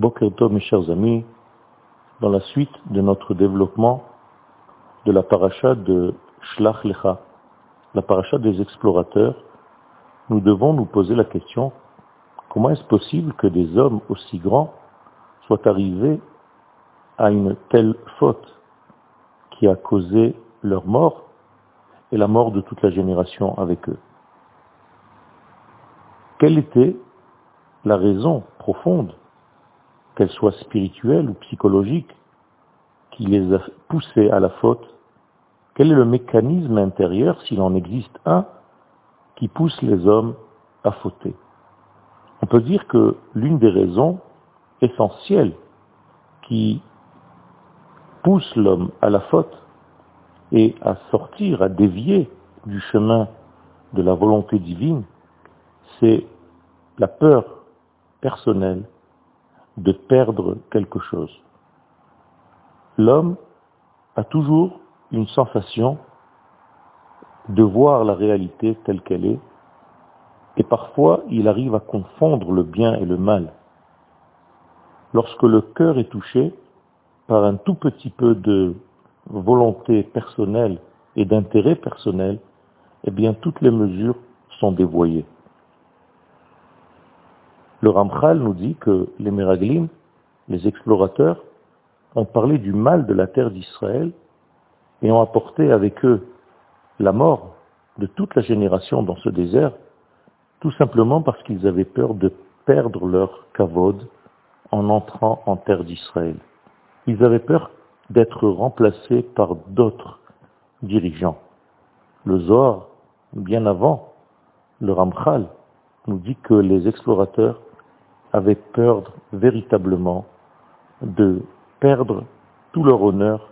Boker Tov, mes chers amis, dans la suite de notre développement de la paracha de Shlach Lecha, la paracha des explorateurs, nous devons nous poser la question, comment est-ce possible que des hommes aussi grands soient arrivés à une telle faute qui a causé leur mort et la mort de toute la génération avec eux? Quelle était la raison profonde, qu'elle soit spirituelle ou psychologique, qui les a poussés à la faute Quel est le mécanisme intérieur, s'il en existe un, qui pousse les hommes à fauter? On peut dire que l'une des raisons essentielles qui pousse l'homme à la faute et à sortir, à dévier du chemin de la volonté divine, c'est la peur personnelle de perdre quelque chose. L'homme a toujours une sensation de voir la réalité telle qu'elle est, et parfois il arrive à confondre le bien et le mal. Lorsque le cœur est touché par un tout petit peu de volonté personnelle et d'intérêt personnel, eh bien toutes les mesures sont dévoyées. Le Ramchal nous dit que les Meraglim, les explorateurs, ont parlé du mal de la terre d'Israël et ont apporté avec eux la mort de toute la génération dans ce désert, tout simplement parce qu'ils avaient peur de perdre leur kavod en entrant en terre d'Israël. Ils avaient peur d'être remplacés par d'autres dirigeants. Le Zohar, bien avant, le Ramchal, nous dit que les explorateurs avaient peur véritablement de perdre tout leur honneur,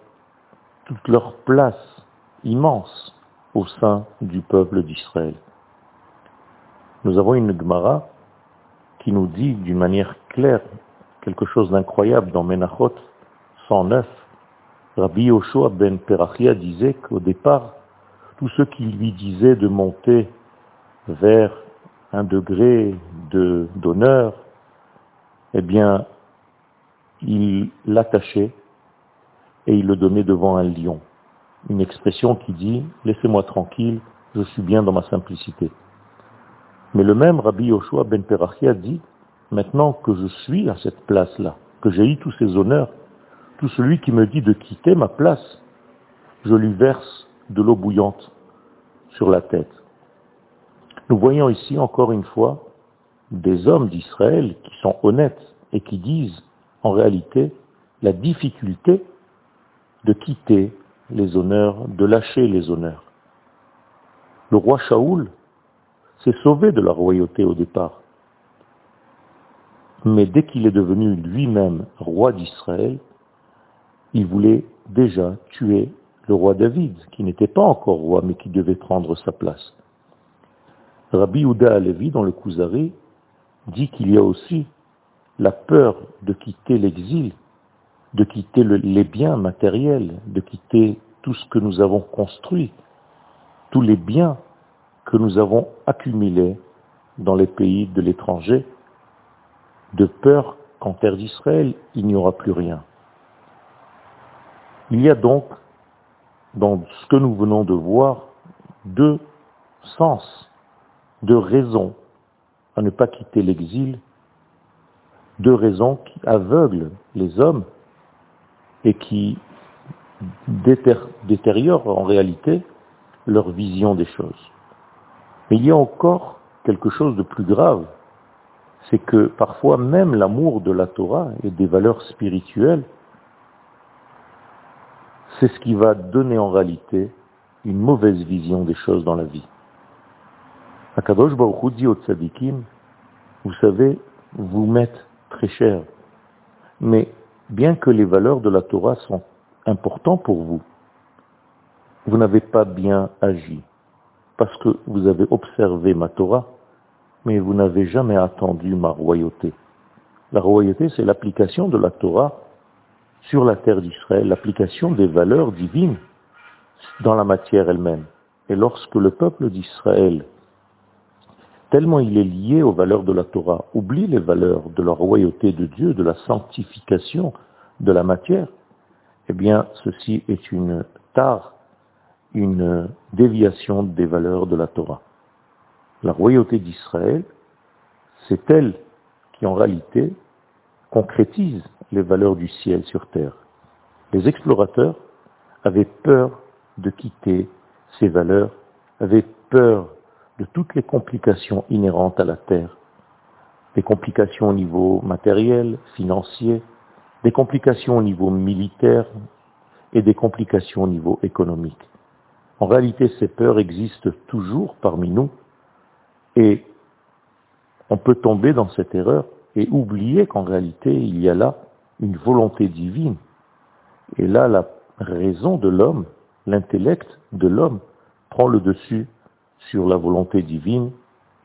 toute leur place immense au sein du peuple d'Israël. Nous avons une Gemara qui nous dit d'une manière claire quelque chose d'incroyable dans Menachot 109. Rabbi Yoshua ben Perachia disait qu'au départ, tous ceux qui lui disaient de monter vers un degré d'honneur, eh bien, il l'attachait et il le donnait devant un lion. Une expression qui dit « laissez-moi tranquille, je suis bien dans ma simplicité ». Mais le même Rabbi Yoshua ben Perachia dit « maintenant que je suis à cette place-là, que j'ai eu tous ces honneurs, tout celui qui me dit de quitter ma place, je lui verse de l'eau bouillante sur la tête. Nous voyons ici encore une fois des hommes d'Israël qui sont honnêtes et qui disent en réalité la difficulté de quitter les honneurs, de lâcher les honneurs. Le roi Shaoul s'est sauvé de la royauté au départ. Mais dès qu'il est devenu lui-même roi d'Israël, il voulait déjà tuer le roi David, qui n'était pas encore roi, mais qui devait prendre sa place. Rabbi Ouda Alevi, dans le Kuzari, dit qu'il y a aussi la peur de quitter l'exil, de quitter les biens matériels, de quitter tout ce que nous avons construit, tous les biens que nous avons accumulés dans les pays de l'étranger, de peur qu'en terre d'Israël, il n'y aura plus rien. Il y a donc, dans ce que nous venons de voir, deux sens, deux raisons à ne pas quitter l'exil, deux raisons qui aveuglent les hommes et qui détériorent en réalité leur vision des choses. Mais il y a encore quelque chose de plus grave, c'est que parfois même l'amour de la Torah et des valeurs spirituelles c'est ce qui va donner en réalité une mauvaise vision des choses dans la vie. Baruch vous savez, vous m'êtes très cher, mais bien que les valeurs de la Torah sont importantes pour vous, vous n'avez pas bien agi, parce que vous avez observé ma Torah, mais vous n'avez jamais attendu ma royauté. La royauté, c'est l'application de la Torah sur la terre d'Israël l'application des valeurs divines dans la matière elle-même. Et lorsque le peuple d'Israël tellement il est lié aux valeurs de la Torah, oublie les valeurs de la royauté de Dieu, de la sanctification de la matière, eh bien, ceci est une tare, une déviation des valeurs de la Torah. La royauté d'Israël, c'est elle qui en réalité concrétise les valeurs du ciel sur terre. Les explorateurs avaient peur de quitter ces valeurs, avaient peur de toutes les complications inhérentes à la terre, des complications au niveau matériel, financier, des complications au niveau militaire et des complications au niveau économique. En réalité, ces peurs existent toujours parmi nous et on peut tomber dans cette erreur et oublier qu'en réalité, il y a là une volonté divine. Et là, la raison de l'homme, l'intellect de l'homme, prend le dessus sur la volonté divine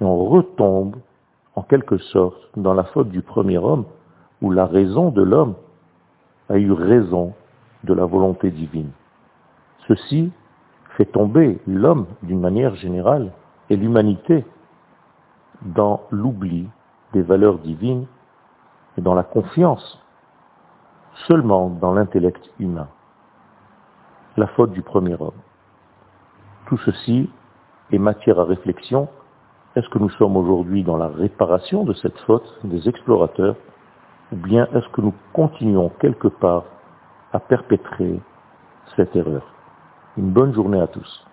et on retombe en quelque sorte dans la faute du premier homme où la raison de l'homme a eu raison de la volonté divine. Ceci fait tomber l'homme d'une manière générale et l'humanité dans l'oubli des valeurs divines et dans la confiance seulement dans l'intellect humain. La faute du premier homme. Tout ceci est matière à réflexion. Est-ce que nous sommes aujourd'hui dans la réparation de cette faute des explorateurs ou bien est-ce que nous continuons quelque part à perpétrer cette erreur? Une bonne journée à tous.